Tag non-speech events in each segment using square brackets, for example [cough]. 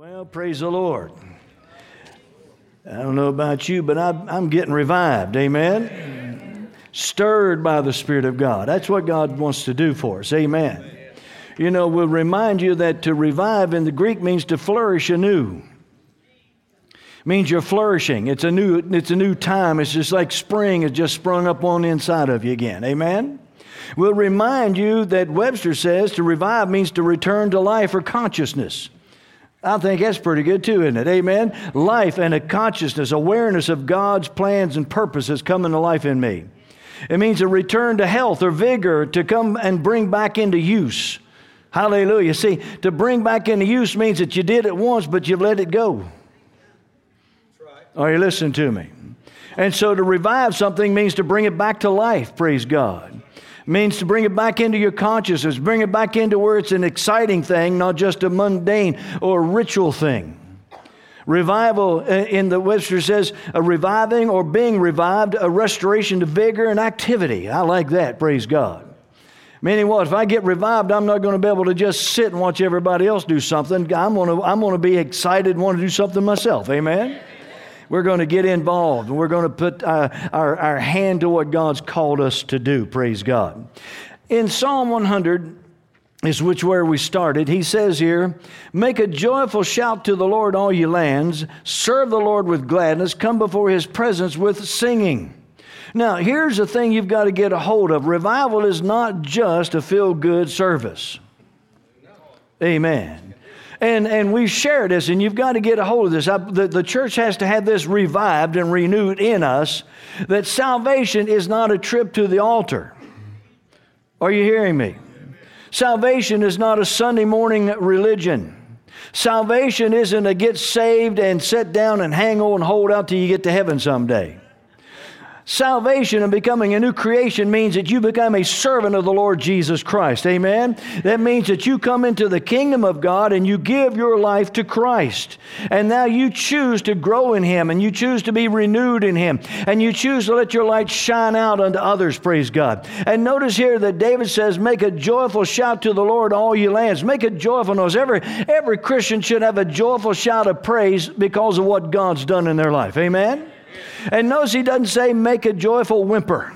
Well, praise the Lord. I don't know about you, but I'm, I'm getting revived. Amen. Stirred by the Spirit of God. That's what God wants to do for us. Amen. You know, we'll remind you that to revive in the Greek means to flourish anew. means you're flourishing. It's a new, it's a new time. It's just like spring has just sprung up on the inside of you again. Amen. We'll remind you that Webster says to revive means to return to life or consciousness. I think that's pretty good too, isn't it? Amen. Life and a consciousness, awareness of God's plans and purposes coming to life in me. It means a return to health or vigor to come and bring back into use. Hallelujah. See, to bring back into use means that you did it once, but you've let it go. Right. Are you listening to me? And so to revive something means to bring it back to life, praise God means to bring it back into your consciousness, bring it back into where it's an exciting thing, not just a mundane or ritual thing. Revival uh, in the Webster says a reviving or being revived, a restoration to vigor and activity. I like that, praise God. Meaning what? If I get revived, I'm not going to be able to just sit and watch everybody else do something. I'm going to, I'm going to be excited and want to do something myself. Amen? We're going to get involved and we're going to put uh, our, our hand to what God's called us to do. Praise God. In Psalm 100, is which where we started. He says here, Make a joyful shout to the Lord, all ye lands. Serve the Lord with gladness. Come before his presence with singing. Now, here's the thing you've got to get a hold of revival is not just a feel good service. Amen. And, and we share this, and you've got to get a hold of this. I, the, the church has to have this revived and renewed in us that salvation is not a trip to the altar. Are you hearing me? Salvation is not a Sunday morning religion. Salvation isn't a get saved and sit down and hang on and hold out till you get to heaven someday. Salvation and becoming a new creation means that you become a servant of the Lord Jesus Christ. Amen? That means that you come into the kingdom of God and you give your life to Christ. And now you choose to grow in Him and you choose to be renewed in Him and you choose to let your light shine out unto others, praise God. And notice here that David says, Make a joyful shout to the Lord, all ye lands. Make a joyful noise. Every, every Christian should have a joyful shout of praise because of what God's done in their life. Amen? And notice he doesn't say make a joyful whimper.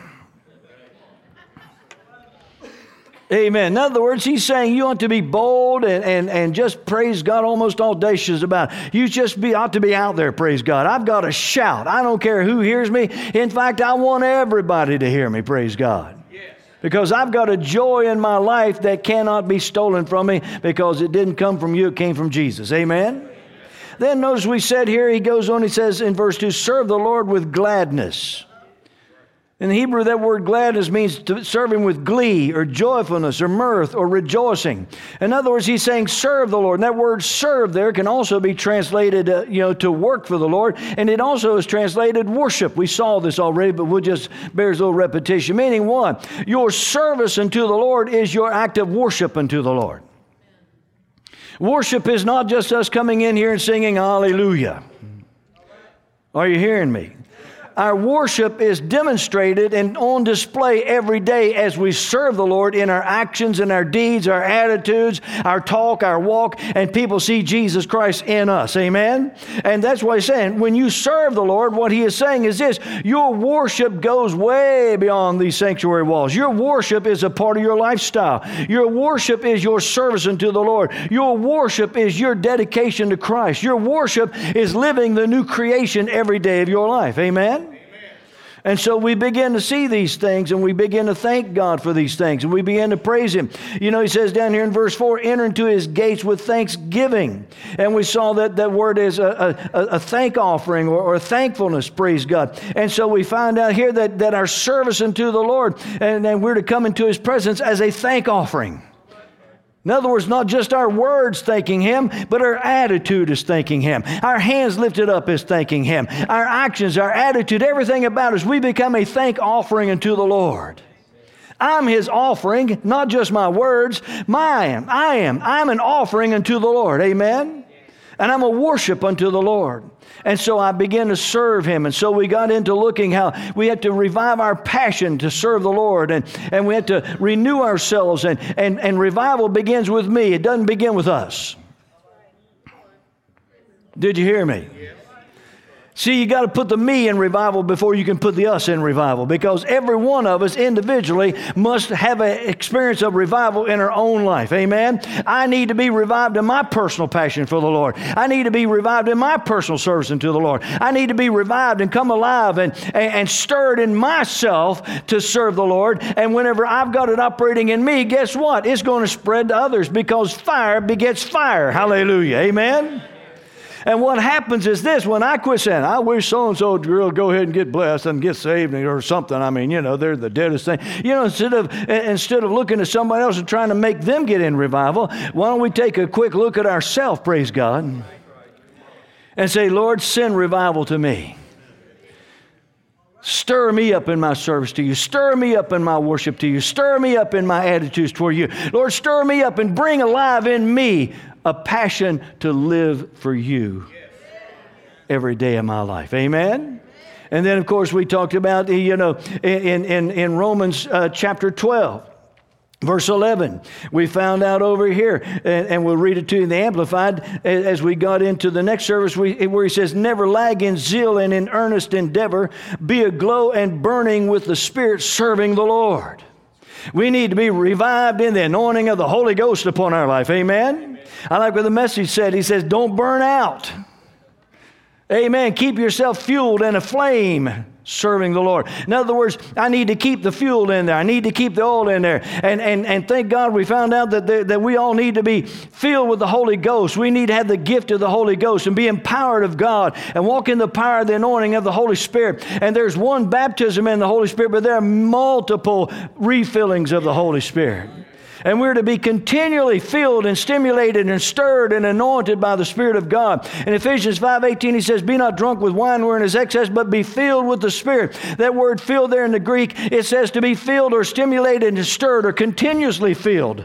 Amen. In other words, he's saying you ought to be bold and, and, and just praise God almost audacious about it. You just be ought to be out there, praise God. I've got to shout. I don't care who hears me. In fact, I want everybody to hear me, praise God. Because I've got a joy in my life that cannot be stolen from me because it didn't come from you, it came from Jesus. Amen. Then notice we said here, he goes on, he says in verse 2 serve the Lord with gladness. In Hebrew, that word gladness means to serve him with glee or joyfulness or mirth or rejoicing. In other words, he's saying serve the Lord. And that word serve there can also be translated, uh, you know, to work for the Lord. And it also is translated worship. We saw this already, but we'll just bears a little repetition. Meaning one, Your service unto the Lord is your act of worship unto the Lord. Worship is not just us coming in here and singing hallelujah. Are you hearing me? Our worship is demonstrated and on display every day as we serve the Lord in our actions and our deeds, our attitudes, our talk, our walk, and people see Jesus Christ in us. Amen? And that's what he's saying. When you serve the Lord, what he is saying is this your worship goes way beyond these sanctuary walls. Your worship is a part of your lifestyle. Your worship is your service unto the Lord. Your worship is your dedication to Christ. Your worship is living the new creation every day of your life. Amen? And so we begin to see these things and we begin to thank God for these things and we begin to praise Him. You know, He says down here in verse 4 enter into His gates with thanksgiving. And we saw that that word is a, a, a thank offering or, or, thankfulness, praise God. And so we find out here that, that our service unto the Lord and, and we're to come into His presence as a thank offering. In other words, not just our words thanking Him, but our attitude is thanking Him. Our hands lifted up is thanking Him. Our actions, our attitude, everything about us, we become a thank offering unto the Lord. I'm His offering, not just my words. My am, I am, I'm an offering unto the Lord. Amen? And I'm a worship unto the Lord. And so I began to serve him. And so we got into looking how we had to revive our passion to serve the Lord and, and we had to renew ourselves. And, and, and revival begins with me, it doesn't begin with us. Did you hear me? See, you got to put the me in revival before you can put the us in revival because every one of us individually must have an experience of revival in our own life. Amen. I need to be revived in my personal passion for the Lord. I need to be revived in my personal service unto the Lord. I need to be revived and come alive and, and, and stirred in myself to serve the Lord. And whenever I've got it operating in me, guess what? It's going to spread to others because fire begets fire. Hallelujah. Amen. And what happens is this when I quit saying, I wish so and so girl go ahead and get blessed and get saved or something. I mean, you know, they're the deadest thing. You know, instead of instead of looking at somebody else and trying to make them get in revival, why don't we take a quick look at ourselves, praise God, and say, Lord, send revival to me. Stir me up in my service to you. Stir me up in my worship to you. Stir me up in my attitudes toward you. Lord, stir me up and bring alive in me a passion to live for you every day of my life. Amen? And then, of course, we talked about, you know, in, in, in Romans uh, chapter 12. Verse 11, we found out over here, and, and, we'll read it to you in the Amplified as we got into the next service, we, where he says, Never lag in zeal and in earnest endeavor, be aglow and burning with the Spirit, serving the Lord. We need to be revived in the anointing of the Holy Ghost upon our life. Amen? I like what the message said. He says, Don't burn out. Amen. Keep yourself fueled and aflame serving the Lord. In other words, I need to keep the fuel in there. I need to keep the oil in there. And, and, and thank God we found out that, that we all need to be filled with the Holy Ghost. We need to have the gift of the Holy Ghost and be empowered of God and walk in the power of the anointing of the Holy Spirit. And there's one baptism in the Holy Spirit, but there are multiple refillings of the Holy Spirit and we're to be continually filled and stimulated and stirred and anointed by the Spirit of God. In Ephesians 5:18 he says, "Be not drunk with wine wherein is excess, but be filled with the Spirit." That word filled there in the Greek, it says to be filled or stimulated and stirred or continuously filled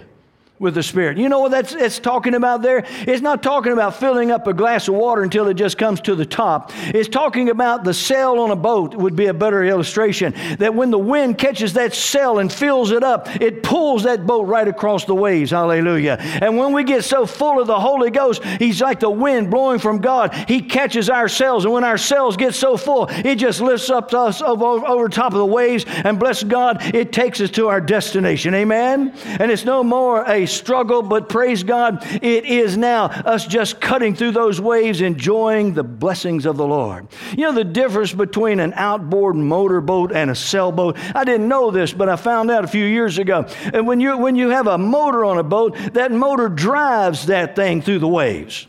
with the Spirit. You know what that's it's talking about there? It's not talking about filling up a glass of water until it just comes to the top. It's talking about the sail on a boat would be a better illustration. That when the wind catches that sail and fills it up, it pulls that boat right across the waves. Hallelujah. And when we get so full of the Holy Ghost, He's like the wind blowing from God. He catches our sails, and when our sails get so full, it just lifts up us over, over top of the waves, and bless God, it takes us to our destination. Amen. And it's no more a struggle, but praise God, it is now us just cutting through those waves, enjoying the blessings of the Lord. You know the difference between an outboard motorboat and a sailboat? I didn't know this, but I found out a few years ago. And when you, when you have a motor on a boat, that motor drives that thing through the waves.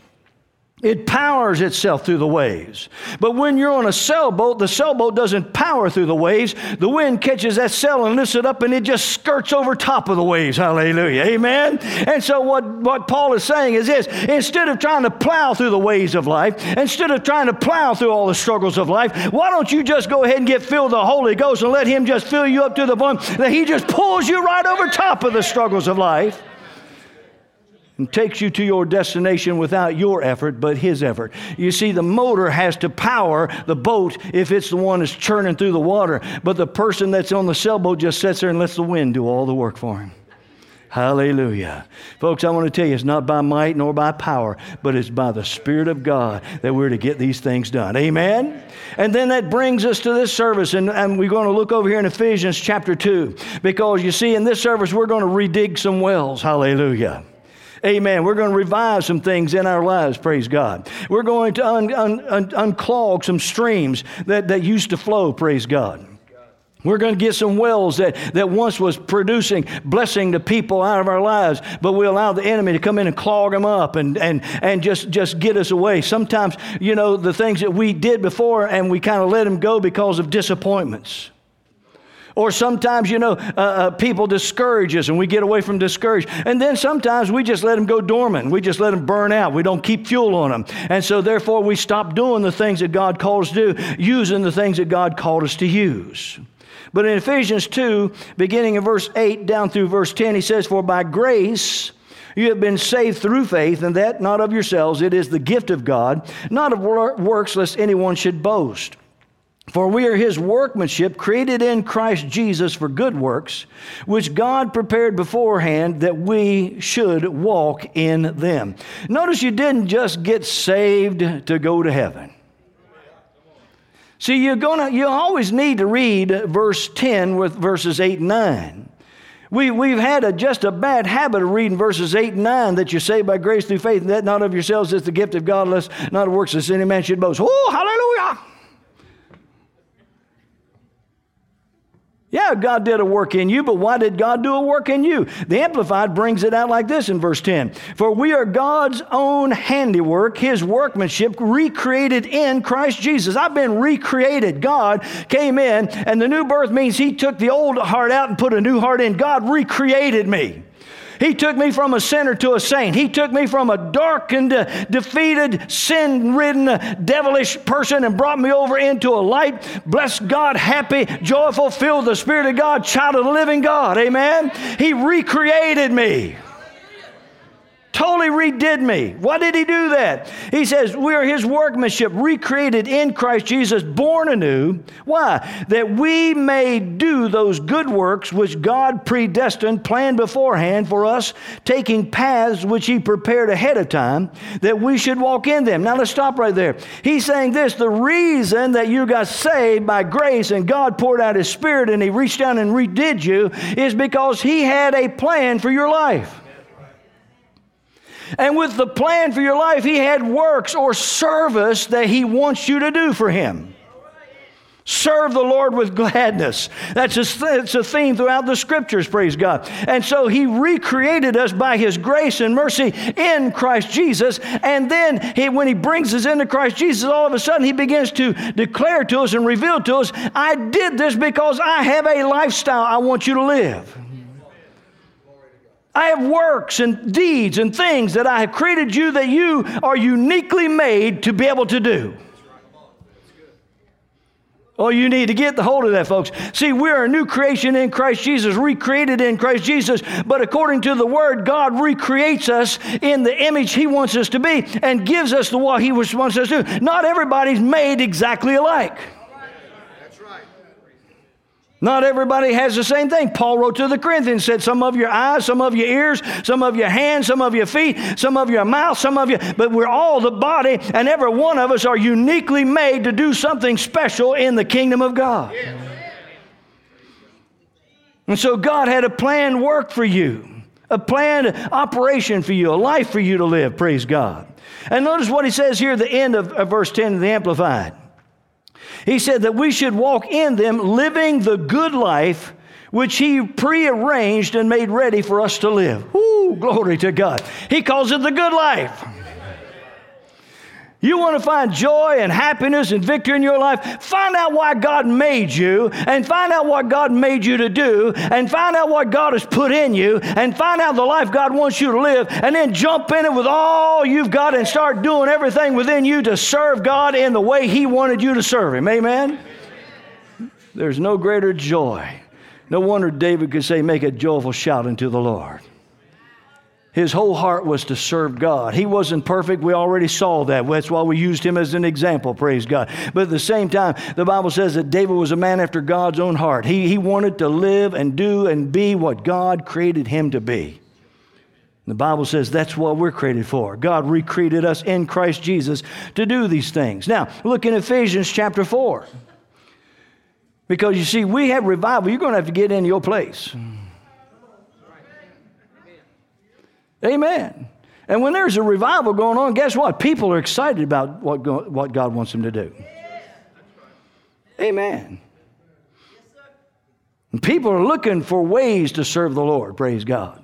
It powers itself through the waves. But when you're on a sailboat, the sailboat doesn't power through the waves. The wind catches that sail and lifts it up and it just skirts over top of the waves. Hallelujah. Amen. And so what, what Paul is saying is this instead of trying to plow through the waves of life, instead of trying to plow through all the struggles of life, why don't you just go ahead and get filled with the Holy Ghost and let Him just fill you up to the point that He just pulls you right over top of the struggles of life? And takes you to your destination without your effort, but his effort. You see, the motor has to power the boat if it's the one that's churning through the water, but the person that's on the sailboat just sits there and lets the wind do all the work for him. Hallelujah. Folks, I want to tell you, it's not by might nor by power, but it's by the Spirit of God that we're to get these things done. Amen? And then that brings us to this service, and, and we're going to look over here in Ephesians chapter 2, because you see, in this service, we're going to redig some wells. Hallelujah. Amen. We're going to revive some things in our lives, praise God. We're going to un, un, un, unclog some streams that, that used to flow, praise God. We're going to get some wells that, that once was producing blessing to people out of our lives, but we allow the enemy to come in and clog them up and, and, and just, just get us away. Sometimes, you know, the things that we did before and we kind of let them go because of disappointments. Or sometimes, you know, uh, uh, people discourage us and we get away from discouraged. And then sometimes we just let them go dormant. We just let them burn out. We don't keep fuel on them. And so, therefore, we stop doing the things that God called us to do, using the things that God called us to use. But in Ephesians 2, beginning in verse 8 down through verse 10, he says, For by grace, you have been saved through faith, and that not of yourselves. It is the gift of God, not of works, lest anyone should boast. For we are his workmanship, created in Christ Jesus for good works, which God prepared beforehand that we should walk in them. Notice you didn't just get saved to go to heaven. See, you're gonna you always need to read verse 10 with verses 8 and 9. We, we've had a, just a bad habit of reading verses 8 and 9 that you're saved by grace through faith, and that not of yourselves is the gift of God, lest not of works, as any man should boast. Oh, hallelujah! Yeah, God did a work in you, but why did God do a work in you? The Amplified brings it out like this in verse 10 For we are God's own handiwork, His workmanship, recreated in Christ Jesus. I've been recreated. God came in, and the new birth means He took the old heart out and put a new heart in. God recreated me. He took me from a sinner to a saint. He took me from a darkened, defeated, sin ridden, devilish person and brought me over into a light, blessed God, happy, joyful, filled with the Spirit of God, child of the living God. Amen. He recreated me. Totally redid me. Why did he do that? He says, We are his workmanship, recreated in Christ Jesus, born anew. Why? That we may do those good works which God predestined, planned beforehand for us, taking paths which he prepared ahead of time, that we should walk in them. Now let's stop right there. He's saying this the reason that you got saved by grace and God poured out his spirit and he reached down and redid you is because he had a plan for your life. And with the plan for your life, He had works or service that He wants you to do for Him. Serve the Lord with gladness. That's a, it's a theme throughout the scriptures, praise God. And so He recreated us by His grace and mercy in Christ Jesus. And then he, when He brings us into Christ Jesus, all of a sudden He begins to declare to us and reveal to us, I did this because I have a lifestyle I want you to live. I have works and deeds and things that I have created you that you are uniquely made to be able to do. Oh, you need to get the hold of that, folks. See, we're a new creation in Christ Jesus, recreated in Christ Jesus. But according to the Word, God recreates us in the image He wants us to be and gives us the what He wants us to do. Not everybody's made exactly alike. Not everybody has the same thing. Paul wrote to the Corinthians, said, Some of your eyes, some of your ears, some of your hands, some of your feet, some of your mouth, some of you, but we're all the body, and every one of us are uniquely made to do something special in the kingdom of God. And so God had a planned work for you, a planned operation for you, a life for you to live, praise God. And notice what he says here at the end of, of verse 10 of the Amplified. He said that we should walk in them, living the good life which He prearranged and made ready for us to live. Ooh, glory to God. He calls it the good life. You want to find joy and happiness and victory in your life? Find out why God made you and find out what God made you to do and find out what God has put in you and find out the life God wants you to live and then jump in it with all you've got and start doing everything within you to serve God in the way He wanted you to serve Him. Amen? There's no greater joy. No wonder David could say, Make a joyful shout unto the Lord. His whole heart was to serve God. He wasn't perfect. We already saw that. That's why we used him as an example, praise God. But at the same time, the Bible says that David was a man after God's own heart. He, he wanted to live and do and be what God created him to be. The Bible says that's what we're created for. God recreated us in Christ Jesus to do these things. Now, look in Ephesians chapter 4. Because you see, we have revival. You're going to have to get in your place. Amen. And when there's a revival going on, guess what? People are excited about what, go, what God wants them to do. Amen. And people are looking for ways to serve the Lord. Praise God.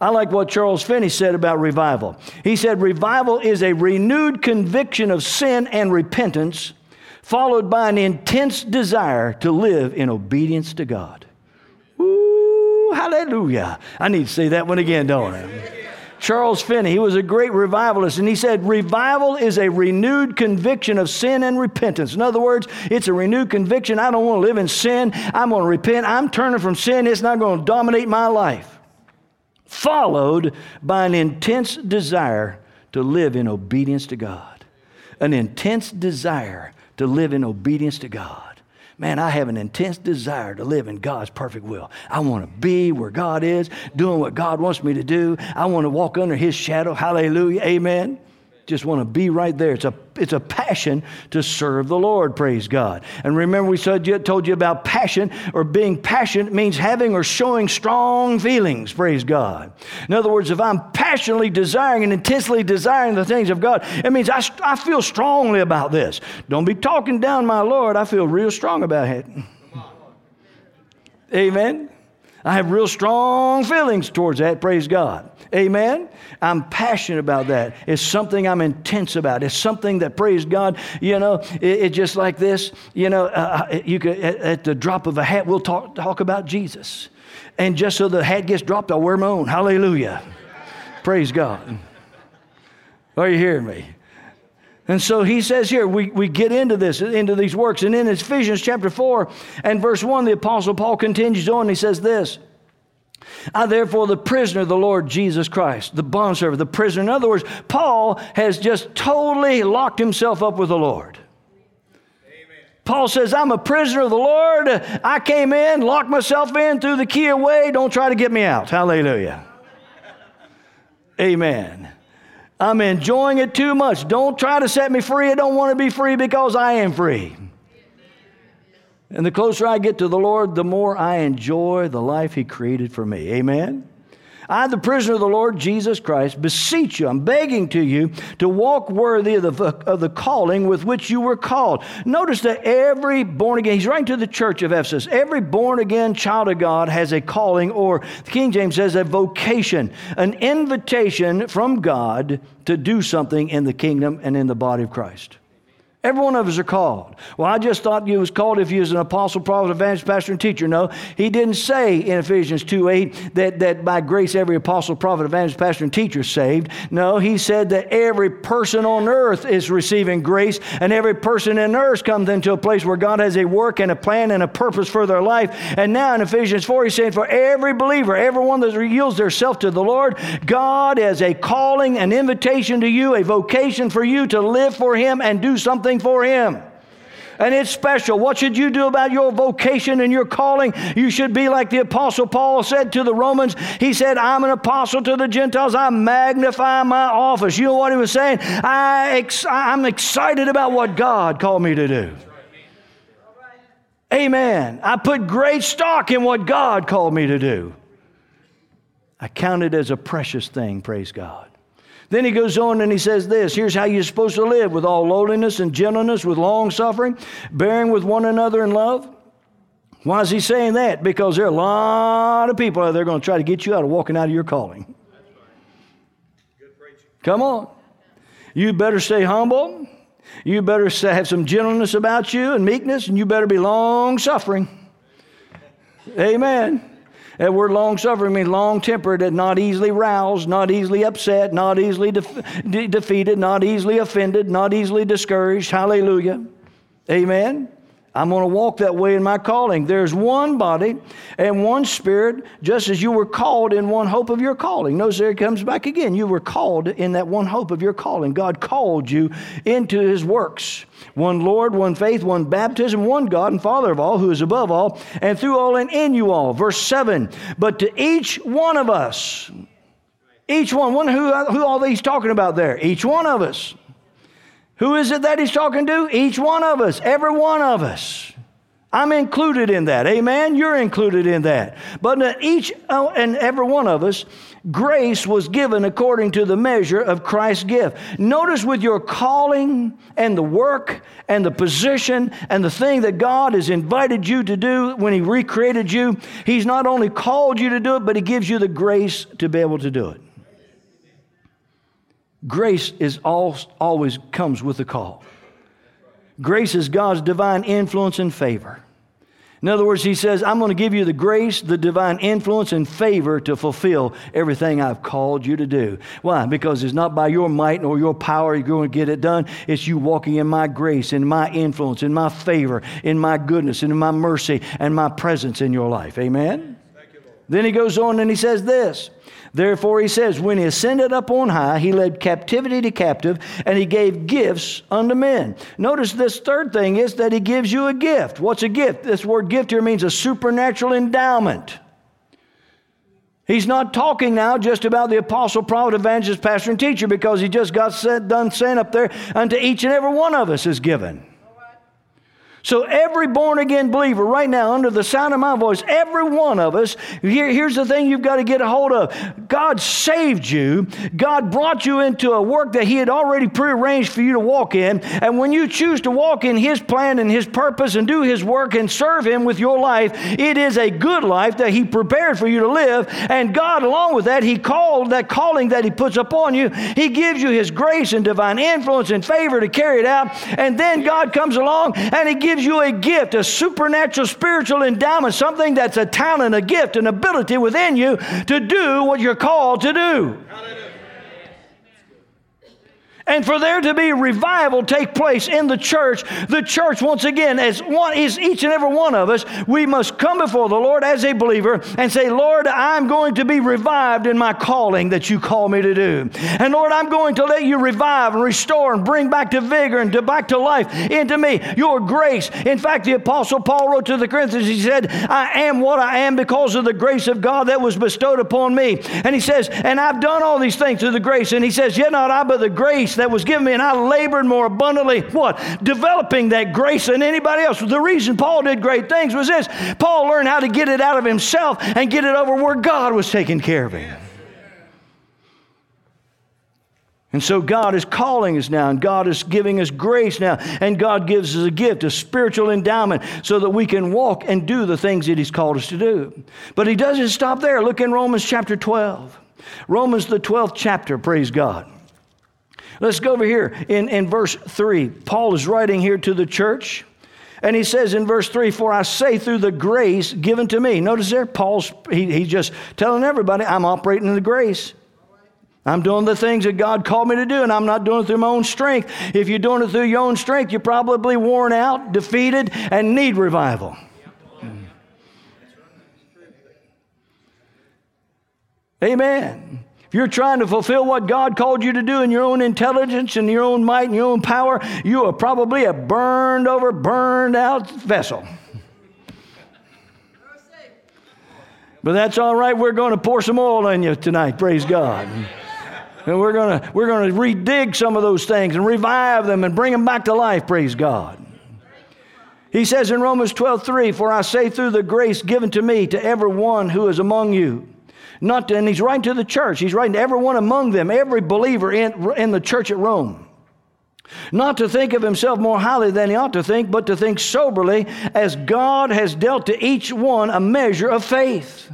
I like what Charles Finney said about revival. He said, Revival is a renewed conviction of sin and repentance, followed by an intense desire to live in obedience to God hallelujah. I need to say that one again, don't I? Charles Finney, he was a great revivalist, and he said, Revival is a renewed conviction of sin and repentance. In other words, it's a renewed conviction. I don't want to live in sin. I'm going to repent. I'm turning from sin. It's not going to dominate my life. Followed by an intense desire to live in obedience to God. An intense desire to live in obedience to God. Man, I have an intense desire to live in God's perfect will. I want to be where God is, doing what God wants me to do. I want to walk under His shadow. Hallelujah. Amen just want to be right there. It's a, it's a passion to serve the Lord, praise God. And remember, we you, told you about passion or being passionate means having or showing strong feelings, praise God. In other words, if I'm passionately desiring and intensely desiring the things of God, it means I, I feel strongly about this. Don't be talking down my Lord. I feel real strong about it. Amen. I have real strong feelings towards that, praise God. Amen. I'm passionate about that. It's something I'm intense about. It's something that, praise God, you know, it's it just like this. You know, uh, uh, you could at, at, the drop of a hat, we'll talk talk about Jesus, and just so the hat gets dropped, I'll wear my own. Hallelujah. praise God. Are you hearing me? And so he says here, we, we get into this, into these works. And in Ephesians chapter 4 and verse 1, the Apostle Paul continues on. He says this I, therefore, the prisoner of the Lord Jesus Christ, the bondservant, the prisoner. In other words, Paul has just totally locked himself up with the Lord. Paul says, I'm a prisoner of the Lord. I came in, locked myself in, threw the key away. Don't try to get me out. Hallelujah. Amen. I'm enjoying it too much. Don't try to set me free. I don't want to be free because I am free. And the closer I get to the Lord, the more I enjoy the life He created for me. Amen? I, the prisoner of the Lord Jesus Christ, beseech you, I'm begging to you to walk worthy of the, of the calling with which you were called. Notice that every born again, he's writing to the church of Ephesus, every born again child of God has a calling, or the King James says a vocation, an invitation from God to do something in the kingdom and in the body of Christ. Every one of us are called. Well, I just thought you was called if you was an apostle, prophet, evangelist, pastor, and teacher. No, he didn't say in Ephesians 2 8 that, that by grace every apostle, prophet, evangelist, pastor, and teacher is saved. No, he said that every person on earth is receiving grace, and every person in earth comes into a place where God has a work and a plan and a purpose for their life. And now in Ephesians 4, he's saying for every believer, everyone that yields their self to the Lord, God has a calling, an invitation to you, a vocation for you to live for Him and do something something for Him. And it's special. What should you do about your vocation and your calling? You should be like the Apostle Paul said to the Romans. He said, I'm an apostle to the Gentiles. I magnify my office. You know what he was saying? I ex- I'm excited about what God called me to do. Amen. I put great stock in what God called me to do. I count it as a precious thing, praise God. Then he goes on and he says this here's how you're supposed to live with all lowliness and gentleness, with long suffering, bearing with one another in love. Why is he saying that? Because there are a lot of people out there going to try to get you out of walking out of your calling. Come on. You better stay humble. You better have some gentleness about you and meekness, and you better be long suffering. Amen. That word long suffering means long tempered, not easily roused, not easily upset, not easily de- defeated, not easily offended, not easily discouraged. Hallelujah. Amen. I'm going to walk that way in my calling. There's one body and one spirit, just as you were called in one hope of your calling. Notice there it comes back again. You were called in that one hope of your calling. God called you into his works. One Lord, one faith, one baptism, one God and Father of all, who is above all, and through all and in you all. Verse 7 But to each one of us, each one, one who, who all these talking about there? Each one of us. Who is it that he's talking to? Each one of us, every one of us. I'm included in that. Amen. You're included in that. But each oh, and every one of us, grace was given according to the measure of Christ's gift. Notice with your calling and the work and the position and the thing that God has invited you to do when He recreated you, He's not only called you to do it, but He gives you the grace to be able to do it. Grace is all, always comes with a call. Grace is God's divine influence and favor. In other words, he says, I'm going to give you the grace, the divine influence, and favor to fulfill everything I've called you to do. Why? Because it's not by your might nor your power you're going to get it done. It's you walking in my grace, in my influence, in my favor, in my goodness, in my mercy, and my presence in your life. Amen? Then he goes on and he says this. Therefore, he says, When he ascended up on high, he led captivity to captive, and he gave gifts unto men. Notice this third thing is that he gives you a gift. What's a gift? This word gift here means a supernatural endowment. He's not talking now just about the apostle, prophet, evangelist, pastor, and teacher because he just got done saying up there, unto each and every one of us is given. So, every born again believer right now, under the sound of my voice, every one of us, here, here's the thing you've got to get a hold of God saved you. God brought you into a work that He had already prearranged for you to walk in. And when you choose to walk in His plan and His purpose and do His work and serve Him with your life, it is a good life that He prepared for you to live. And God, along with that, He called that calling that He puts upon you, He gives you His grace and divine influence and favor to carry it out. And then God comes along and He gives gives you a gift, a supernatural spiritual endowment, something that's a talent, a gift, an ability within you to do what you're called to do. Hallelujah. And for there to be revival take place in the church, the church, once again, as one is each and every one of us, we must come before the Lord as a believer and say, Lord, I'm going to be revived in my calling that you call me to do. And Lord, I'm going to let you revive and restore and bring back to vigor and to back to life into me your grace. In fact, the Apostle Paul wrote to the Corinthians, he said, I am what I am because of the grace of God that was bestowed upon me. And he says, And I've done all these things through the grace. And he says, Yet not I, but the grace that was given me, and I labored more abundantly. What? Developing that grace than anybody else. The reason Paul did great things was this Paul learned how to get it out of himself and get it over where God was taking care of him. And so God is calling us now, and God is giving us grace now, and God gives us a gift, a spiritual endowment, so that we can walk and do the things that He's called us to do. But He doesn't stop there. Look in Romans chapter 12. Romans, the 12th chapter, praise God. Let's go over here in, in verse 3. Paul is writing here to the church. And he says in verse 3, For I say through the grace given to me. Notice there, Paul's he, he's just telling everybody, I'm operating in the grace. I'm doing the things that God called me to do, and I'm not doing it through my own strength. If you're doing it through your own strength, you're probably worn out, defeated, and need revival. Amen. If you're trying to fulfill what God called you to do in your own intelligence and your own might and your own power, you are probably a burned over, burned out vessel. But that's all right. We're going to pour some oil on you tonight. Praise God. And we're going to, we're going to redig some of those things and revive them and bring them back to life. Praise God. He says in Romans 12, 3, For I say through the grace given to me to every one who is among you not to, and he's writing to the church. He's writing to everyone among them, every believer in, in the church at Rome. Not to think of himself more highly than he ought to think, but to think soberly as God has dealt to each one a measure of faith.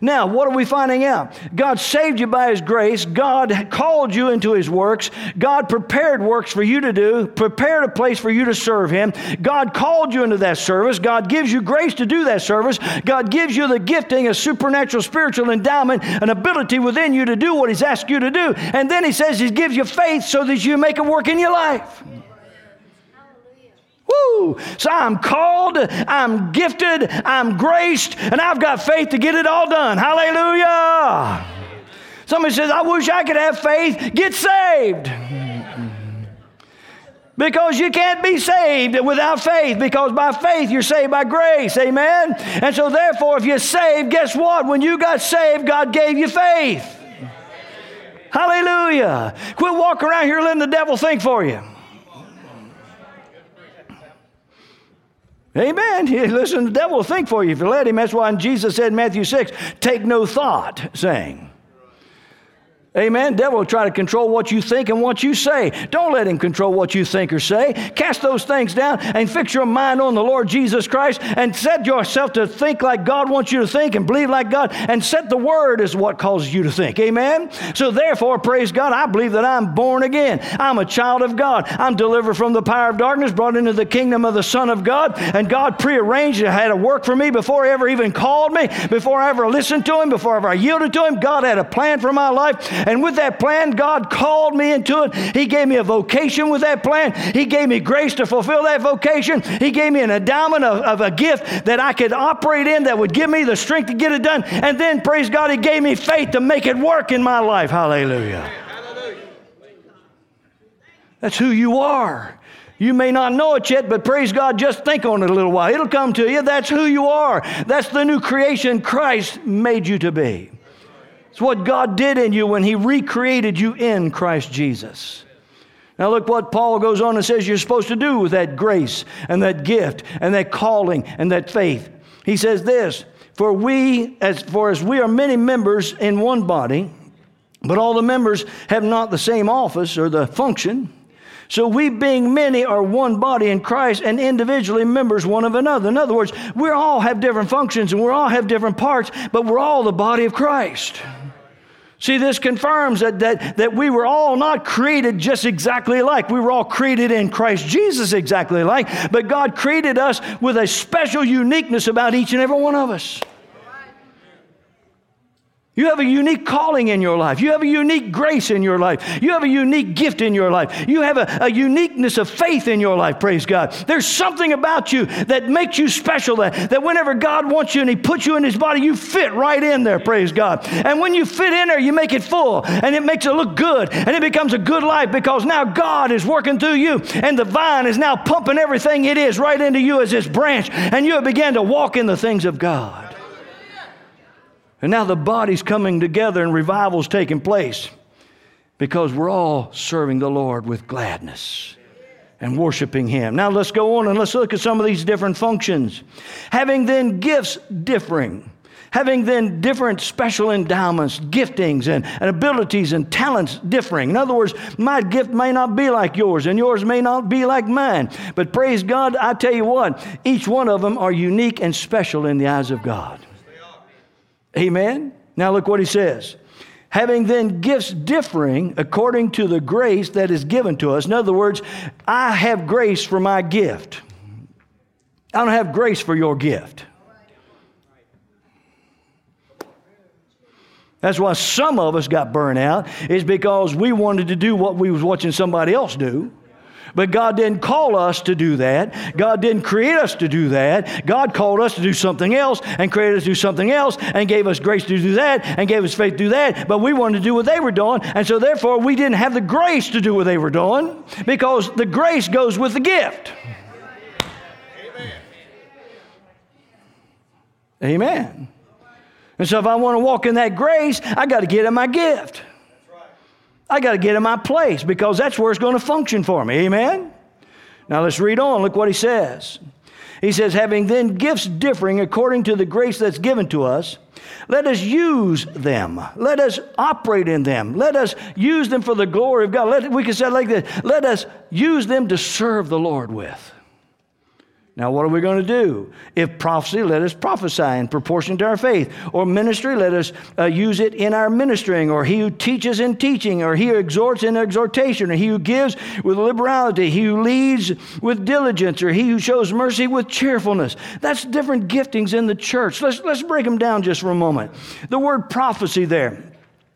Now, what are we finding out? God saved you by His grace. God called you into His works. God prepared works for you to do, prepared a place for you to serve Him. God called you into that service. God gives you grace to do that service. God gives you the gifting, a supernatural spiritual endowment, an ability within you to do what He's asked you to do. And then He says He gives you faith so that you make it work in your life. Woo! So I'm called, I'm gifted, I'm graced, and I've got faith to get it all done. Hallelujah! Somebody says, I wish I could have faith. Get saved. Because you can't be saved without faith, because by faith you're saved by grace. Amen? And so, therefore, if you're saved, guess what? When you got saved, God gave you faith. Hallelujah. Quit walking around here letting the devil think for you. Amen. Listen, the devil will think for you if you let him. That's why Jesus said in Matthew 6, take no thought, saying, Amen. Devil will try to control what you think and what you say. Don't let him control what you think or say. Cast those things down and fix your mind on the Lord Jesus Christ and set yourself to think like God wants you to think and believe like God and set the word as what causes you to think. Amen. So therefore, praise God, I believe that I'm born again. I'm a child of God. I'm delivered from the power of darkness, brought into the kingdom of the Son of God, and God prearranged it, had a work for me before He ever even called me, before I ever listened to Him, before I ever yielded to Him. God had a plan for my life And with that plan, God called me into it. He gave me a vocation with that plan. He gave me grace to fulfill that vocation. He gave me an endowment of, of a gift that I could operate in that would give me the strength to get it done. And then, praise God, He gave me faith to make it work in my life. Hallelujah. That's who you are. You may not know it yet, but praise God, just think on it a little while. It'll come to you. That's who you are. That's the new creation Christ made you to be. It's what God did in you when He recreated you in Christ Jesus. Now, look what Paul goes on and says you're supposed to do with that grace and that gift and that calling and that faith. He says this For we, as for as we are many members in one body, but all the members have not the same office or the function. So we, being many, are one body in Christ and individually members one of another. In other words, we all have different functions and we all have different parts, but we're all the body of Christ. See, this confirms that, that, that we were all not created just exactly alike. We were all created in Christ Jesus exactly alike, but God created us with a special uniqueness about each and every one of us. You have a unique calling in your life. You have a unique grace in your life. You have a unique gift in your life. You have a, a, uniqueness of faith in your life, praise God. There's something about you that makes you special, that, that whenever God wants you and He puts you in His body, you fit right in there, praise God. And when you fit in there, you make it full and it makes it look good and it becomes a good life because now God is working through you and the vine is now pumping everything it is right into you as its branch and you begun to walk in the things of God. And now the body's coming together and revival's taking place because we're all serving the Lord with gladness and worshiping Him. Now let's go on and let's look at some of these different functions. Having then gifts differing, having then different special endowments, giftings, and, and abilities and talents differing. In other words, my gift may not be like yours, and yours may not be like mine. But praise God, I tell you what, each one of them are unique and special in the eyes of God. Amen? Now look what he says. Having then gifts differing according to the grace that is given to us. In other words, I have grace for my gift. I don't have grace for your gift. That's why some of us got burnt out, is because we wanted to do what we was watching somebody else do. But God didn't call us to do that. God didn't create us to do that. God called us to do something else and created us to do something else and gave us grace to do that and gave us faith to do that. But we wanted to do what they were doing. And so therefore we didn't have the grace to do what they were doing because the grace goes with the gift. Amen. Amen. And so if I want to walk in that grace, I got to get in my gift. I got to get in my place because that's where it's going to function for me. Amen? Now let's read on. Look what he says. He says, having then gifts differing according to the grace that's given to us, let us use them. Let us operate in them. Let us use them for the glory of God. Let, we can say like this let us use them to serve the Lord with. Now, what are we going to do? If prophecy, let us prophesy in proportion to our faith. Or ministry, let us uh, use it in our ministering. Or he who teaches in teaching. Or he who exhorts in exhortation. Or he who gives with liberality. He who leads with diligence. Or he who shows mercy with cheerfulness. That's different giftings in the church. Let's, let's break them down just for a moment. The word prophecy there.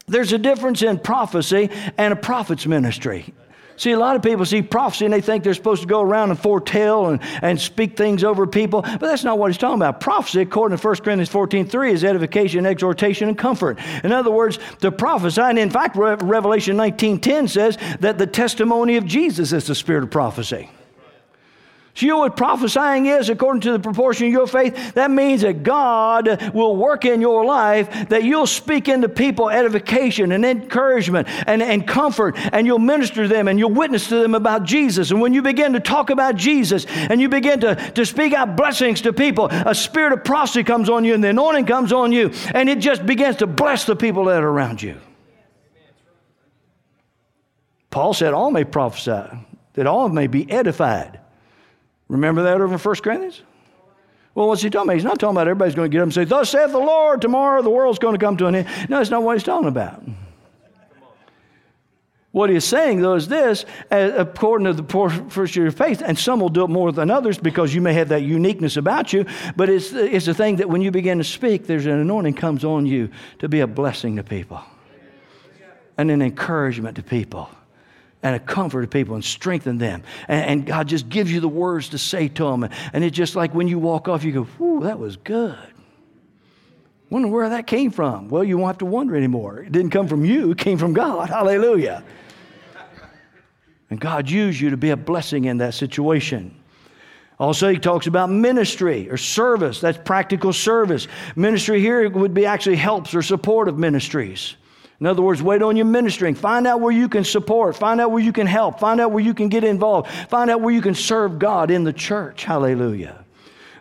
There's a difference in prophecy and a prophet's ministry. See, a lot of people see prophecy and they think they're supposed to go around and foretell and, and speak things over people, but that's not what he's talking about. Prophecy, according to 1 Corinthians 14 3, is edification, exhortation, and comfort. In other words, to prophesy, and in fact, Revelation 19 10 says that the testimony of Jesus is the spirit of prophecy. So you know what prophesying is according to the proportion of your faith? That means that God will work in your life, that you'll speak into people edification and encouragement and, and comfort, and you'll minister to them and you'll witness to them about Jesus. And when you begin to talk about Jesus and you begin to, to speak out blessings to people, a spirit of prophecy comes on you and the anointing comes on you, and it just begins to bless the people that are around you. Paul said, All may prophesy, that all may be edified. Remember that over in 1 Corinthians? Well, what's he talking about? He's not talking about everybody's going to get up and say, Thus saith the Lord, tomorrow the world's going to come to an end. No, that's not what he's talking about. What he's saying, though, is this according to the first year of faith, and some will do it more than others because you may have that uniqueness about you, but it's, it's the thing that when you begin to speak, there's an anointing comes on you to be a blessing to people. and an encouragement to people and a comfort to people and strengthen them. And, and, God just gives you the words to say to them. And it's just like when you walk off, you go, whew, that was good. Wonder where that came from. Well, you won't have to wonder anymore. It didn't come from you, it came from God. [laughs] Hallelujah. And God used you to be a blessing in that situation. Also, he talks about ministry or service. That's practical service. Ministry here would be actually helps or support of ministries. In other words, wait on your ministering. Find out where you can support. Find out where you can help. Find out where you can get involved. Find out where you can serve God in the church. Hallelujah.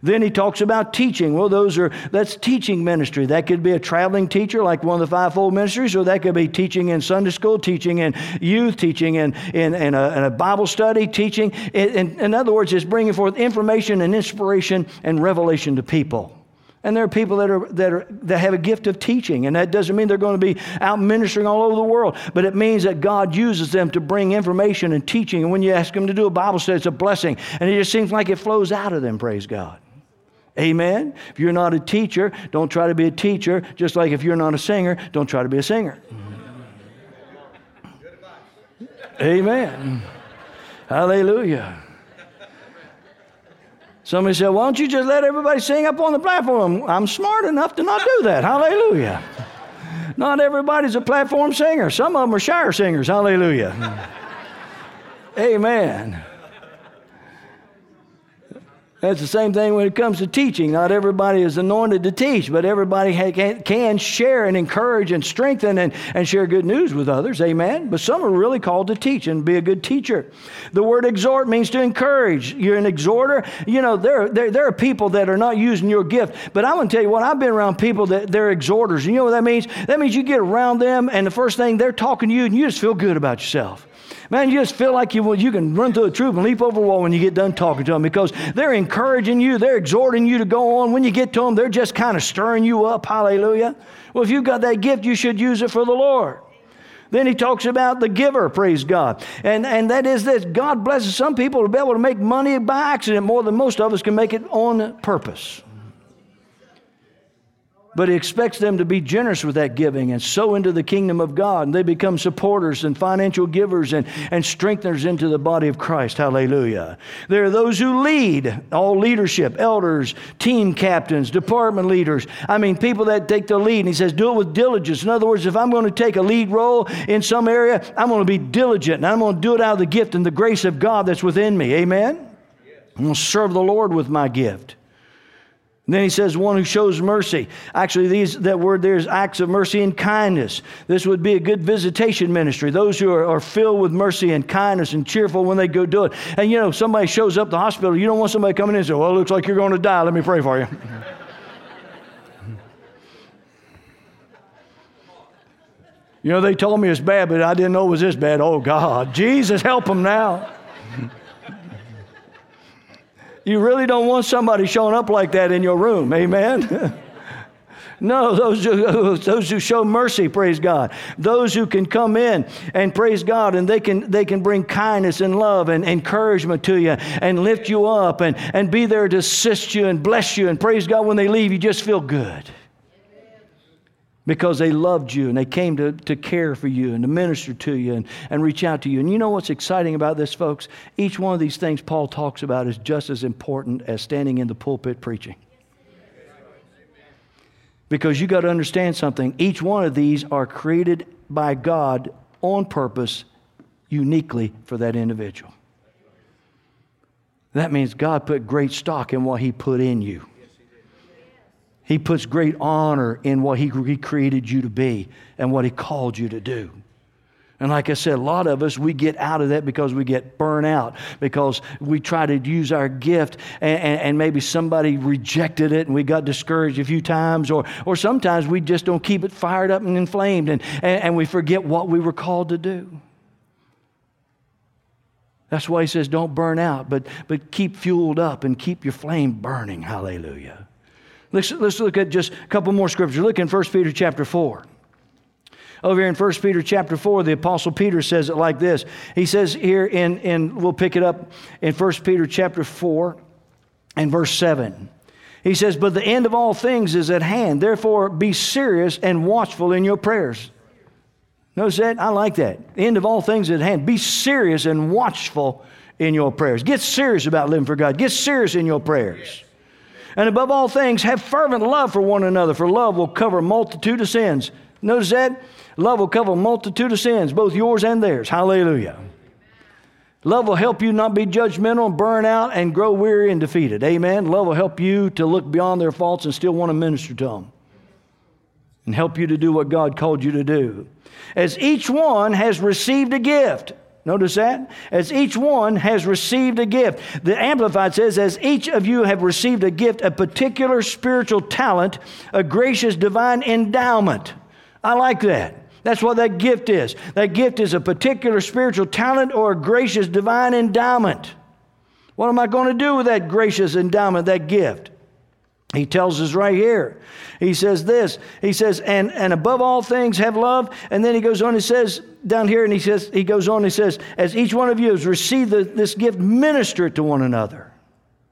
Then he talks about teaching. Well, those are that's teaching ministry. That could be a traveling teacher like one of the fivefold ministries, or that could be teaching in Sunday school, teaching in youth, teaching in, in, in, a, in a Bible study, teaching. In, in, in other words, it's bringing forth information and inspiration and revelation to people. And there are people that, are, that, are, that have a gift of teaching, and that doesn't mean they're going to be out ministering all over the world, but it means that God uses them to bring information and teaching. And when you ask them to do a Bible study, it's a blessing. And it just seems like it flows out of them, praise God. Amen. If you're not a teacher, don't try to be a teacher, just like if you're not a singer, don't try to be a singer. Amen. Hallelujah. Somebody said, Why don't you just let everybody sing up on the platform? I'm smart enough to not do that. Hallelujah. Not everybody's a platform singer. Some of them are shower singers. Hallelujah. Amen. That's the same thing when it comes to teaching. Not everybody is anointed to teach, but everybody can share and encourage and strengthen and, and share good news with others. Amen. But some are really called to teach and be a good teacher. The word exhort means to encourage. You're an exhorter. You know, there, there, there are people that are not using your gift. But I want to tell you what, I've been around people that they're exhorters. You know what that means? That means you get around them, and the first thing they're talking to you, and you just feel good about yourself. Man, you just feel like you, you can run through a troop and leap over a wall when you get done talking to them because they're encouraging you, they're exhorting you to go on. When you get to them, they're just kind of stirring you up. Hallelujah. Well, if you've got that gift, you should use it for the Lord. Then he talks about the giver, praise God. And, and that is this God blesses some people to be able to make money by accident more than most of us can make it on purpose but he expects them to be generous with that giving and sow into the kingdom of God. And they become supporters and financial givers and, and strengtheners into the body of Christ. Hallelujah. There are those who lead, all leadership, elders, team captains, department leaders. I mean, people that take the lead. And he says, do it with diligence. In other words, if I'm going to take a lead role in some area, I'm going to be diligent and I'm going to do it out of the gift and the grace of God that's within me. Amen? I'm going to serve the Lord with my gift. And then he says, one who shows mercy. Actually, these, that word there is acts of mercy and kindness. This would be a good visitation ministry. Those who are, are, filled with mercy and kindness and cheerful when they go do it. And you know, somebody shows up the hospital, you don't want somebody coming in and say, Well, it looks like you're going to die. Let me pray for you. [laughs] you know, they told me it's bad, but I didn't know it was this bad. Oh, God. Jesus, help them now. You really don't want somebody showing up like that in your room. Amen. [laughs] No, those who, [laughs] those who show mercy, praise God. Those who can come in and praise God and they can, they can bring kindness and love and encouragement to you and lift you up and, and be there to assist you and bless you. And praise God, when they leave, you just feel good because they loved you and they came to, to care for you and to minister to you and, and reach out to you. And you know what's exciting about this, folks? Each one of these things Paul talks about is just as important as standing in the pulpit preaching. Because you got to understand something. Each one of these are created by God on purpose, uniquely for that individual. That means God put great stock in what He put in you. He puts great honor in what he created you to be and what He called you to do. And like I said, a lot of us, we get out of that because we get burnt out, because we try to use our gift and, and, and, maybe somebody rejected it and we got discouraged a few times, or, or sometimes we just don't keep it fired up and inflamed and, and, and we forget what we were called to do. That's why he says don't burn out, but, but keep fueled up and keep your flame burning. Hallelujah. Let's, let's look at just a couple more scriptures. Look in 1 Peter chapter 4. Over here in 1 Peter chapter 4, the Apostle Peter says it like this. He says here in, in we'll pick it up in 1 Peter chapter 4 and verse 7. He says, But the end of all things is at hand. Therefore, be serious and watchful in your prayers. Notice that? I like that. The End of all things at hand. Be serious and watchful in your prayers. Get serious about living for God. Get serious in your prayers. And above all things, have fervent love for one another, for love will cover a multitude of sins. Notice that? Love will cover a multitude of sins, both yours and theirs. Hallelujah. Love will help you not be judgmental and burn out and grow weary and defeated. Amen. Love will help you to look beyond their faults and still want to minister to them and help you to do what God called you to do. As each one has received a gift. Notice that? As each one has received a gift. The Amplified says, as each of you have received a gift, a particular spiritual talent, a gracious divine endowment. I like that. That's what that gift is. That gift is a particular spiritual talent or a gracious divine endowment. What am I going to do with that gracious endowment, that gift? He tells us right here. He says this. He says, and, and above all things have love. And then he goes on, he says down here, and he says, he goes on, he says, as each one of you has received the, this gift, minister it to one another.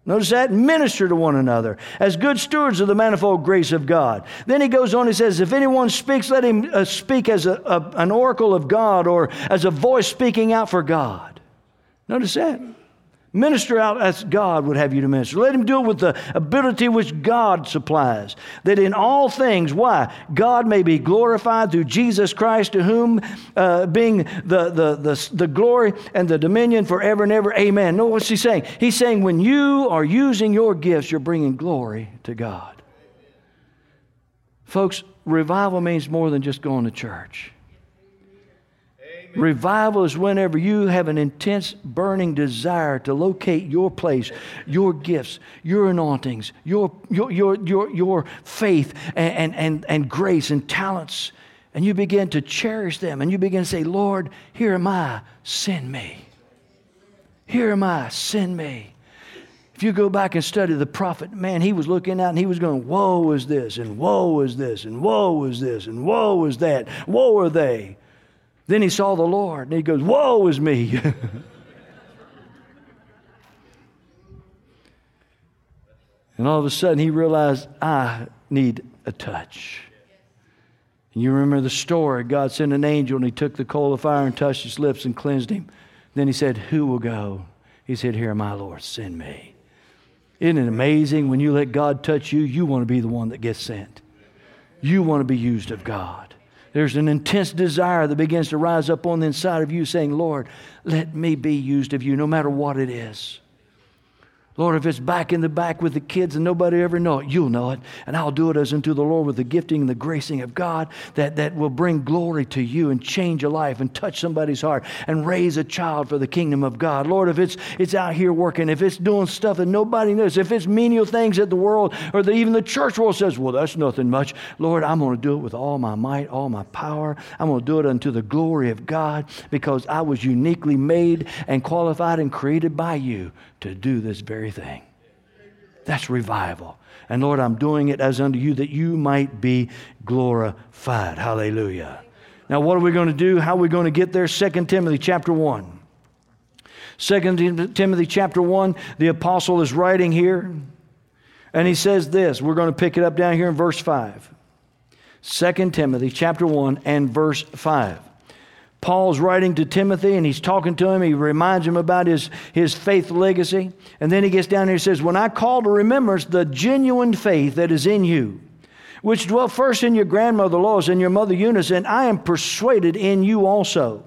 Notice that? Minister to one another as good stewards of the manifold grace of God. Then he goes on, he says, If anyone speaks, let him uh, speak as a, a, an oracle of God or as a voice speaking out for God. Notice that? Minister out as God would have you to minister. Let him do it with the ability which God supplies. That in all things, why? God may be glorified through Jesus Christ, to whom uh, being the, the, the, the glory and the dominion forever and ever. Amen. No, what's he saying? He's saying when you are using your gifts, you're bringing glory to God. Folks, revival means more than just going to church. Revival is whenever you have an intense, burning desire to locate your place, your gifts, your anointings, your, your, your, your, your faith and, and, and grace and talents, and you begin to cherish them and you begin to say, Lord, here am I, send me. Here am I, send me. If you go back and study the prophet, man, he was looking out and he was going, Woe is this, and woe is this, and woe is this, and woe is that, woe are they. Then he saw the Lord and he goes, Woe is me. [laughs] and all of a sudden he realized, I need a touch. And you remember the story God sent an angel and he took the coal of fire and touched his lips and cleansed him. Then he said, Who will go? He said, Here, my Lord, send me. Isn't it amazing when you let God touch you, you want to be the one that gets sent? You want to be used of God. There's an intense desire that begins to rise up on the inside of you saying, Lord, let me be used of you no matter what it is. Lord, if it's back in the back with the kids and nobody ever know it, you'll know it. And I'll do it as unto the Lord with the gifting and the gracing of God that, that will bring glory to you and change a life and touch somebody's heart and raise a child for the kingdom of God. Lord, if it's, it's out here working, if it's doing stuff that nobody knows, if it's menial things that the world or the, even the church world says, well, that's nothing much. Lord, I'm going to do it with all my might, all my power. I'm going to do it unto the glory of God because I was uniquely made and qualified and created by you to do this very thing. That's revival. And Lord, I'm doing it as unto you that you might be glorified. Hallelujah. Now, what are we going to do? How are we going to get there? 2 Timothy chapter 1. 2 Timothy chapter 1, the apostle is writing here, and he says this. We're going to pick it up down here in verse 5. 2 Timothy chapter 1 and verse 5. Paul's writing to Timothy and he's talking to him. He reminds him about his, his faith legacy. And then he gets down here and says, When I call to remembrance the genuine faith that is in you, which dwelt first in your grandmother Lois and your mother Eunice, and I am persuaded in you also.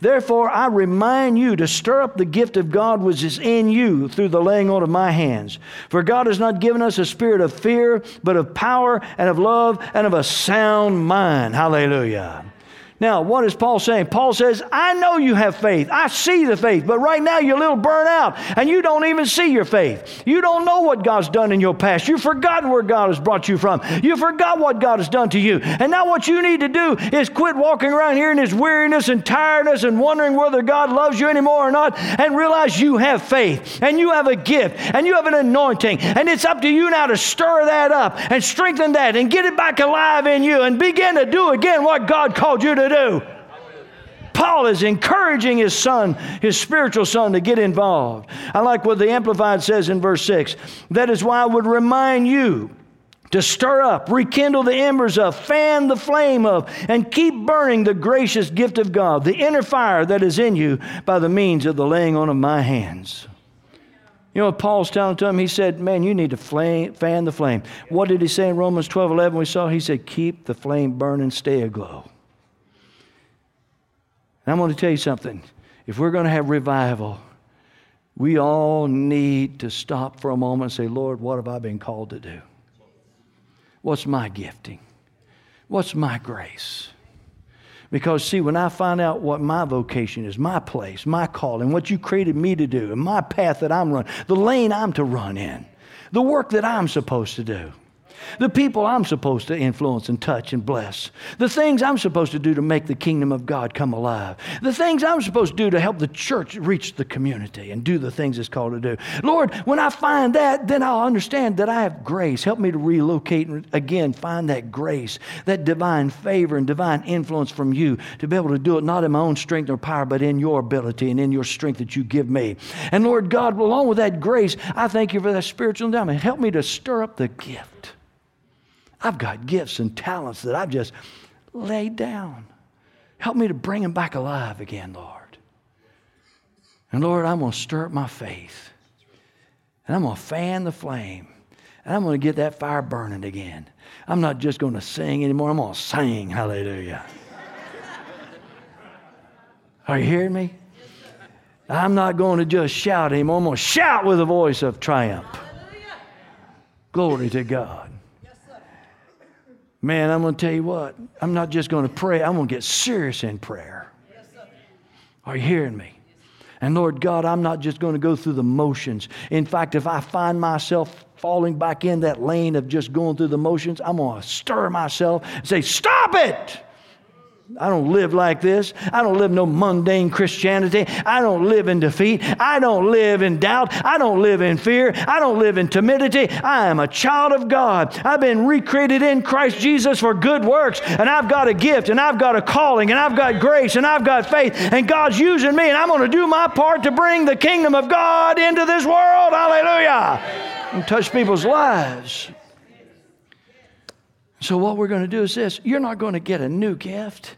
Therefore, I remind you to stir up the gift of God which is in you through the laying on of my hands. For God has not given us a spirit of fear, but of power and of love and of a sound mind. Hallelujah. Now, what is Paul saying? Paul says, I know you have faith. I see the faith, but right now you're a little burnt out and you don't even see your faith. You don't know what God's done in your past. You've forgotten where God has brought you from. You forgot what God has done to you. And now what you need to do is quit walking around here in this weariness and tiredness and wondering whether God loves you anymore or not and realize you have faith and you have a gift and you have an anointing. And it's up to you now to stir that up and strengthen that and get it back alive in you and begin to do again what God called you to do do. Paul is encouraging his son, his spiritual son, to get involved. I like what the Amplified says in verse 6. That is why I would remind you to stir up, rekindle the embers of, fan the flame of, and keep burning the gracious gift of God, the inner fire that is in you by the means of the laying on of my hands. You know what Paul's telling to him? He said, Man, you need to flame, fan the flame. What did he say in Romans 12 11? We saw, he said, Keep the flame burning, stay aglow. And I'm going to tell you something. If we're going to have revival, we all need to stop for a moment and say, Lord, what have I been called to do? What's my gifting? What's my grace? Because, see, when I find out what my vocation is, my place, my calling, what you created me to do, and my path that I'm running, the lane I'm to run in, the work that I'm supposed to do, the people I'm supposed to influence and touch and bless, the things I'm supposed to do to make the kingdom of God come alive, the things I'm supposed to do to help the church reach the community and do the things it's called to do. Lord, when I find that, then I'll understand that I have grace. Help me to relocate and again find that grace, that divine favor and divine influence from you to be able to do it not in my own strength or power, but in your ability and in your strength that you give me. And Lord God, along with that grace, I thank you for that spiritual endowment. Help me to stir up the gift I've got gifts and talents that I've just laid down. Help me to bring them back alive again, Lord. And Lord, I'm going to stir up my faith. And I'm going to fan the flame. And I'm going to get that fire burning again. I'm not just going to sing anymore. I'm going to sing. Hallelujah. [laughs] Are you hearing me? I'm not going to just shout anymore. I'm going to shout with a voice of triumph. Glory to God. Man, I'm going to tell you what, I'm not just going to pray, I'm going to get serious in prayer. Are you hearing me? And Lord God, I'm not just going to go through the motions. In fact, if I find myself falling back in that lane of just going through the motions, I'm going to stir myself and say, Stop it! I don't live like this. I don't live no mundane Christianity. I don't live in defeat. I don't live in doubt. I don't live in fear. I don't live in timidity. I am a child of God. I've been recreated in Christ Jesus for good works, and I've got a gift, and I've got a calling, and I've got grace, and I've got faith, and God's using me, and I'm going to do my part to bring the kingdom of God into this world. Hallelujah. And touch people's lives. So, what we're going to do is this you're not going to get a new gift.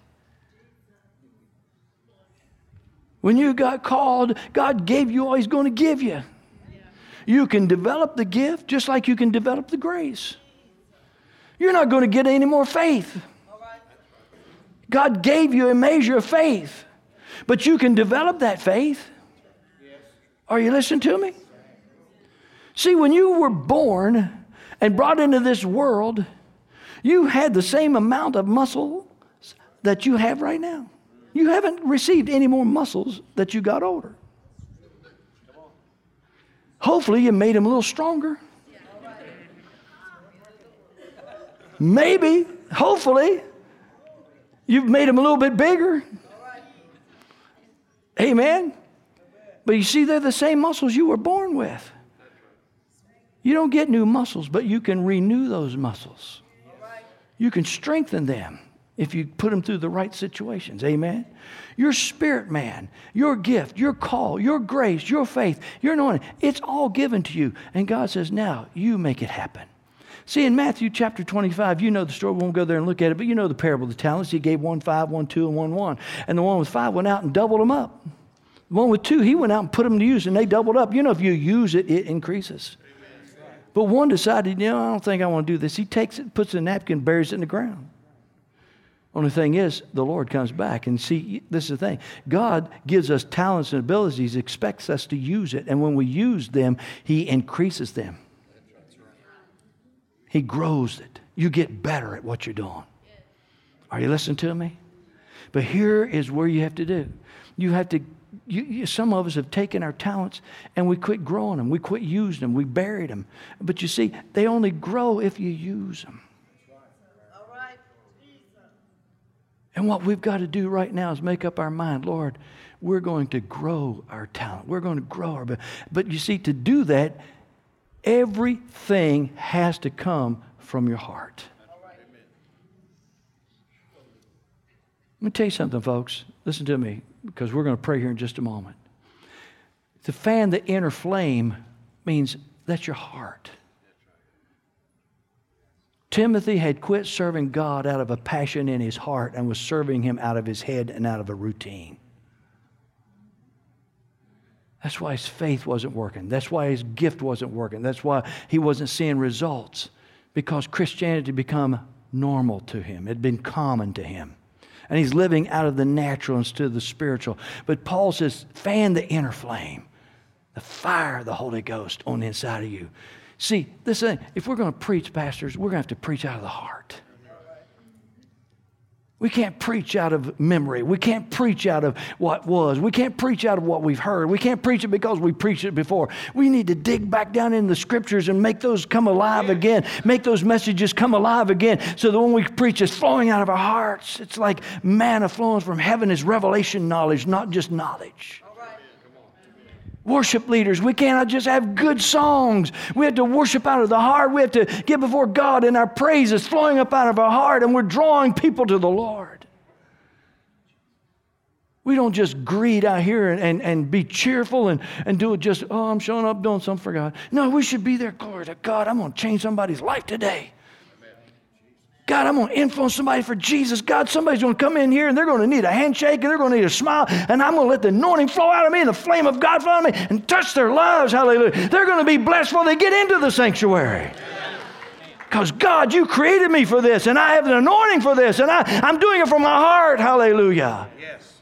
When you got called, God gave you all He's going to give you. You can develop the gift just like you can develop the grace. You're not going to get any more faith. God gave you a measure of faith, but you can develop that faith. Are you listening to me? See, when you were born and brought into this world, you had the same amount of muscle that you have right now. You haven't received any more muscles that you got older. Hopefully, you made them a little stronger. Maybe, hopefully, you've made them a little bit bigger. Amen. But you see, they're the same muscles you were born with. You don't get new muscles, but you can renew those muscles. You can strengthen them if you put them through the right situations. Amen. Your spirit man, your gift, your call, your grace, your faith, your anointing, it's all given to you. And God says, now you make it happen. See, in Matthew chapter 25, you know the story. We won't go there and look at it, but you know the parable of the talents. He gave one five, one two, and one one. And the one with five went out and doubled them up. The one with two, he went out and put them to use, and they doubled up. You know, if you use it, it increases. But one decided, you know, I don't think I want to do this. He takes it, puts a napkin, buries it in the ground. Only thing is, the Lord comes back. And see, this is the thing God gives us talents and abilities, expects us to use it. And when we use them, He increases them. He grows it. You get better at what you're doing. Are you listening to me? But here is where you have to do. You have to you, you, some of us have taken our talents and we quit growing them. We quit using them. We buried them. But you see, they only grow if you use them. And what we've got to do right now is make up our mind, Lord, we're going to grow our talent. We're going to grow our. But you see, to do that, everything has to come from your heart. Let me tell you something, folks. Listen to me because we're going to pray here in just a moment. To fan the inner flame means that's your heart. Timothy had quit serving God out of a passion in his heart and was serving him out of his head and out of a routine. That's why his faith wasn't working. That's why his gift wasn't working. That's why he wasn't seeing results because Christianity had become normal to him. It had been common to him. And he's living out of the natural instead of the spiritual. But Paul says, fan the inner flame, the fire of the Holy Ghost on the inside of you. See, this thing, if we're going to preach, pastors, we're going to have to preach out of the heart. We can't preach out of memory. We can't preach out of what was. We can't preach out of what we've heard. We can't preach it because we preached it before. We need to dig back down in the scriptures and make those come alive again. Make those messages come alive again so that when we preach, it's flowing out of our hearts. It's like manna flowing from heaven is revelation knowledge, not just knowledge worship leaders. We cannot just have good songs. We have to worship out of the heart. We have to get before God and our praises flowing up out of our heart, and we're drawing people to the Lord. We don't just greet out here and, and, and be cheerful and, and do it just, oh, I'm showing up doing something for God. No, we should be there. Glory to God. I'm going to change somebody's life today. God, I'm going to influence somebody for Jesus. God, somebody's going to come in here and they're going to need a handshake and they're going to need a smile. And I'm going to let the anointing flow out of me and the flame of God flow out of me and touch their lives. Hallelujah. They're going to be blessed before they get into the sanctuary. Because God, you created me for this and I have an anointing for this and I, I'm doing it from my heart. Hallelujah. Yes.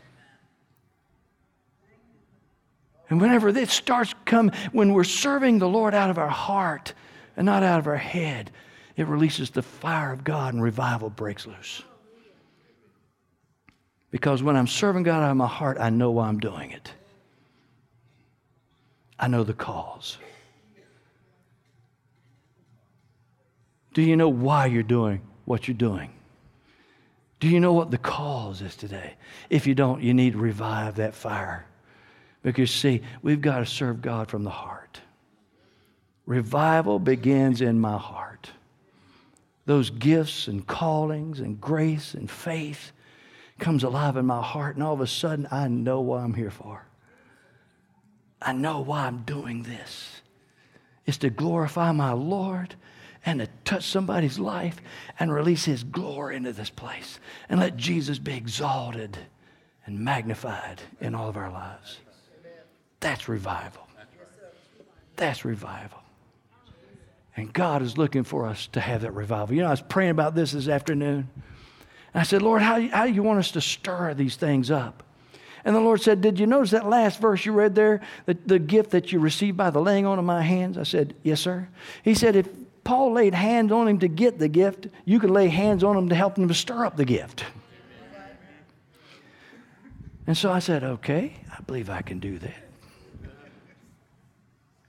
And whenever this starts come, when we're serving the Lord out of our heart and not out of our head, it releases the fire of God and revival breaks loose. Because when I'm serving God out of my heart, I know why I'm doing it. I know the cause. Do you know why you're doing what you're doing? Do you know what the cause is today? If you don't, you need to revive that fire. Because, see, we've got to serve God from the heart. Revival begins in my heart those gifts and callings and grace and faith comes alive in my heart, and all of a sudden I know what I'm here for. I know why I'm doing this. It's to glorify my Lord and to touch somebody's life and release His glory into this place and let Jesus be exalted and magnified in all of our lives. That's revival. That's revival. And God is looking for us to have that revival. You know, I was praying about this this afternoon. I said, Lord, how, how do you want us to stir these things up? And the Lord said, Did you notice that last verse you read there? The, the gift that you received by the laying on of my hands? I said, Yes, sir. He said, If Paul laid hands on him to get the gift, you could lay hands on him to help him to stir up the gift. And so I said, Okay, I believe I can do that.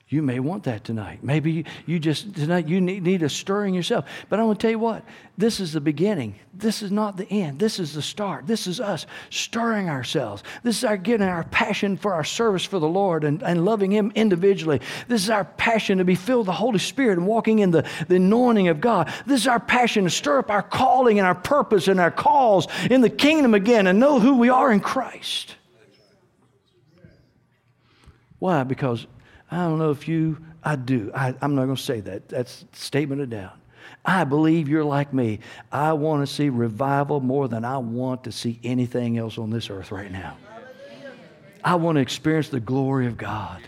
You may want that tonight. Maybe you just, tonight, you need, need a stirring yourself. But I want to tell you what, this is the beginning. This is not the end. This is the start. This is us stirring ourselves. This is our getting our passion for our service for the Lord and, and loving Him individually. This is our passion to be filled with the Holy Spirit and walking in the, the anointing of God. This is our passion to stir up our calling and our purpose and our calls in the kingdom again and know who we are in Christ. Why? Because I don't know if you, I do. I, am not going to say that. That's statement of doubt. I believe you're like me. I want to see revival more than I want to see anything else on this earth right now. I want to experience the glory of God.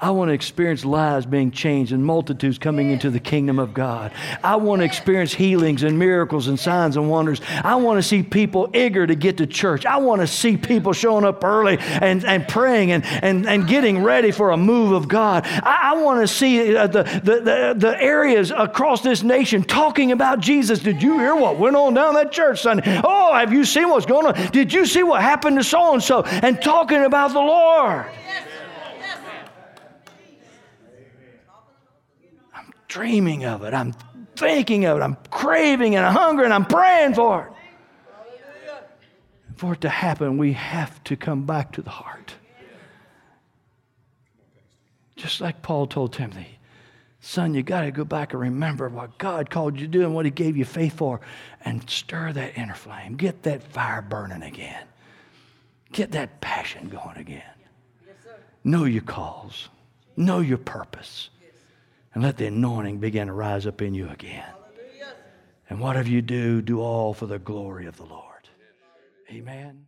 I want to experience lives being changed and multitudes coming into the kingdom of God. I want to experience healings and miracles and signs and wonders. I want to see people eager to get to church. I want to see people showing up early and, and praying and, and, and getting ready for a move of God. I, I want to see uh, the, the, the, the areas across this nation talking about Jesus. Did you hear what went on down that church Sunday? Oh, have you seen what's going on? Did you see what happened to so and so? And talking about the Lord. Dreaming of it. I'm thinking of it. I'm craving and I'm hungry and I'm praying for it. For it to happen, we have to come back to the heart. Just like Paul told Timothy, son, you got to go back and remember what God called you to do and what He gave you faith for and stir that inner flame. Get that fire burning again. Get that passion going again. Yes, know your calls, know your purpose and let the anointing begin to rise up in you again. And whatever you do, do all for the glory of the Lord. Amen.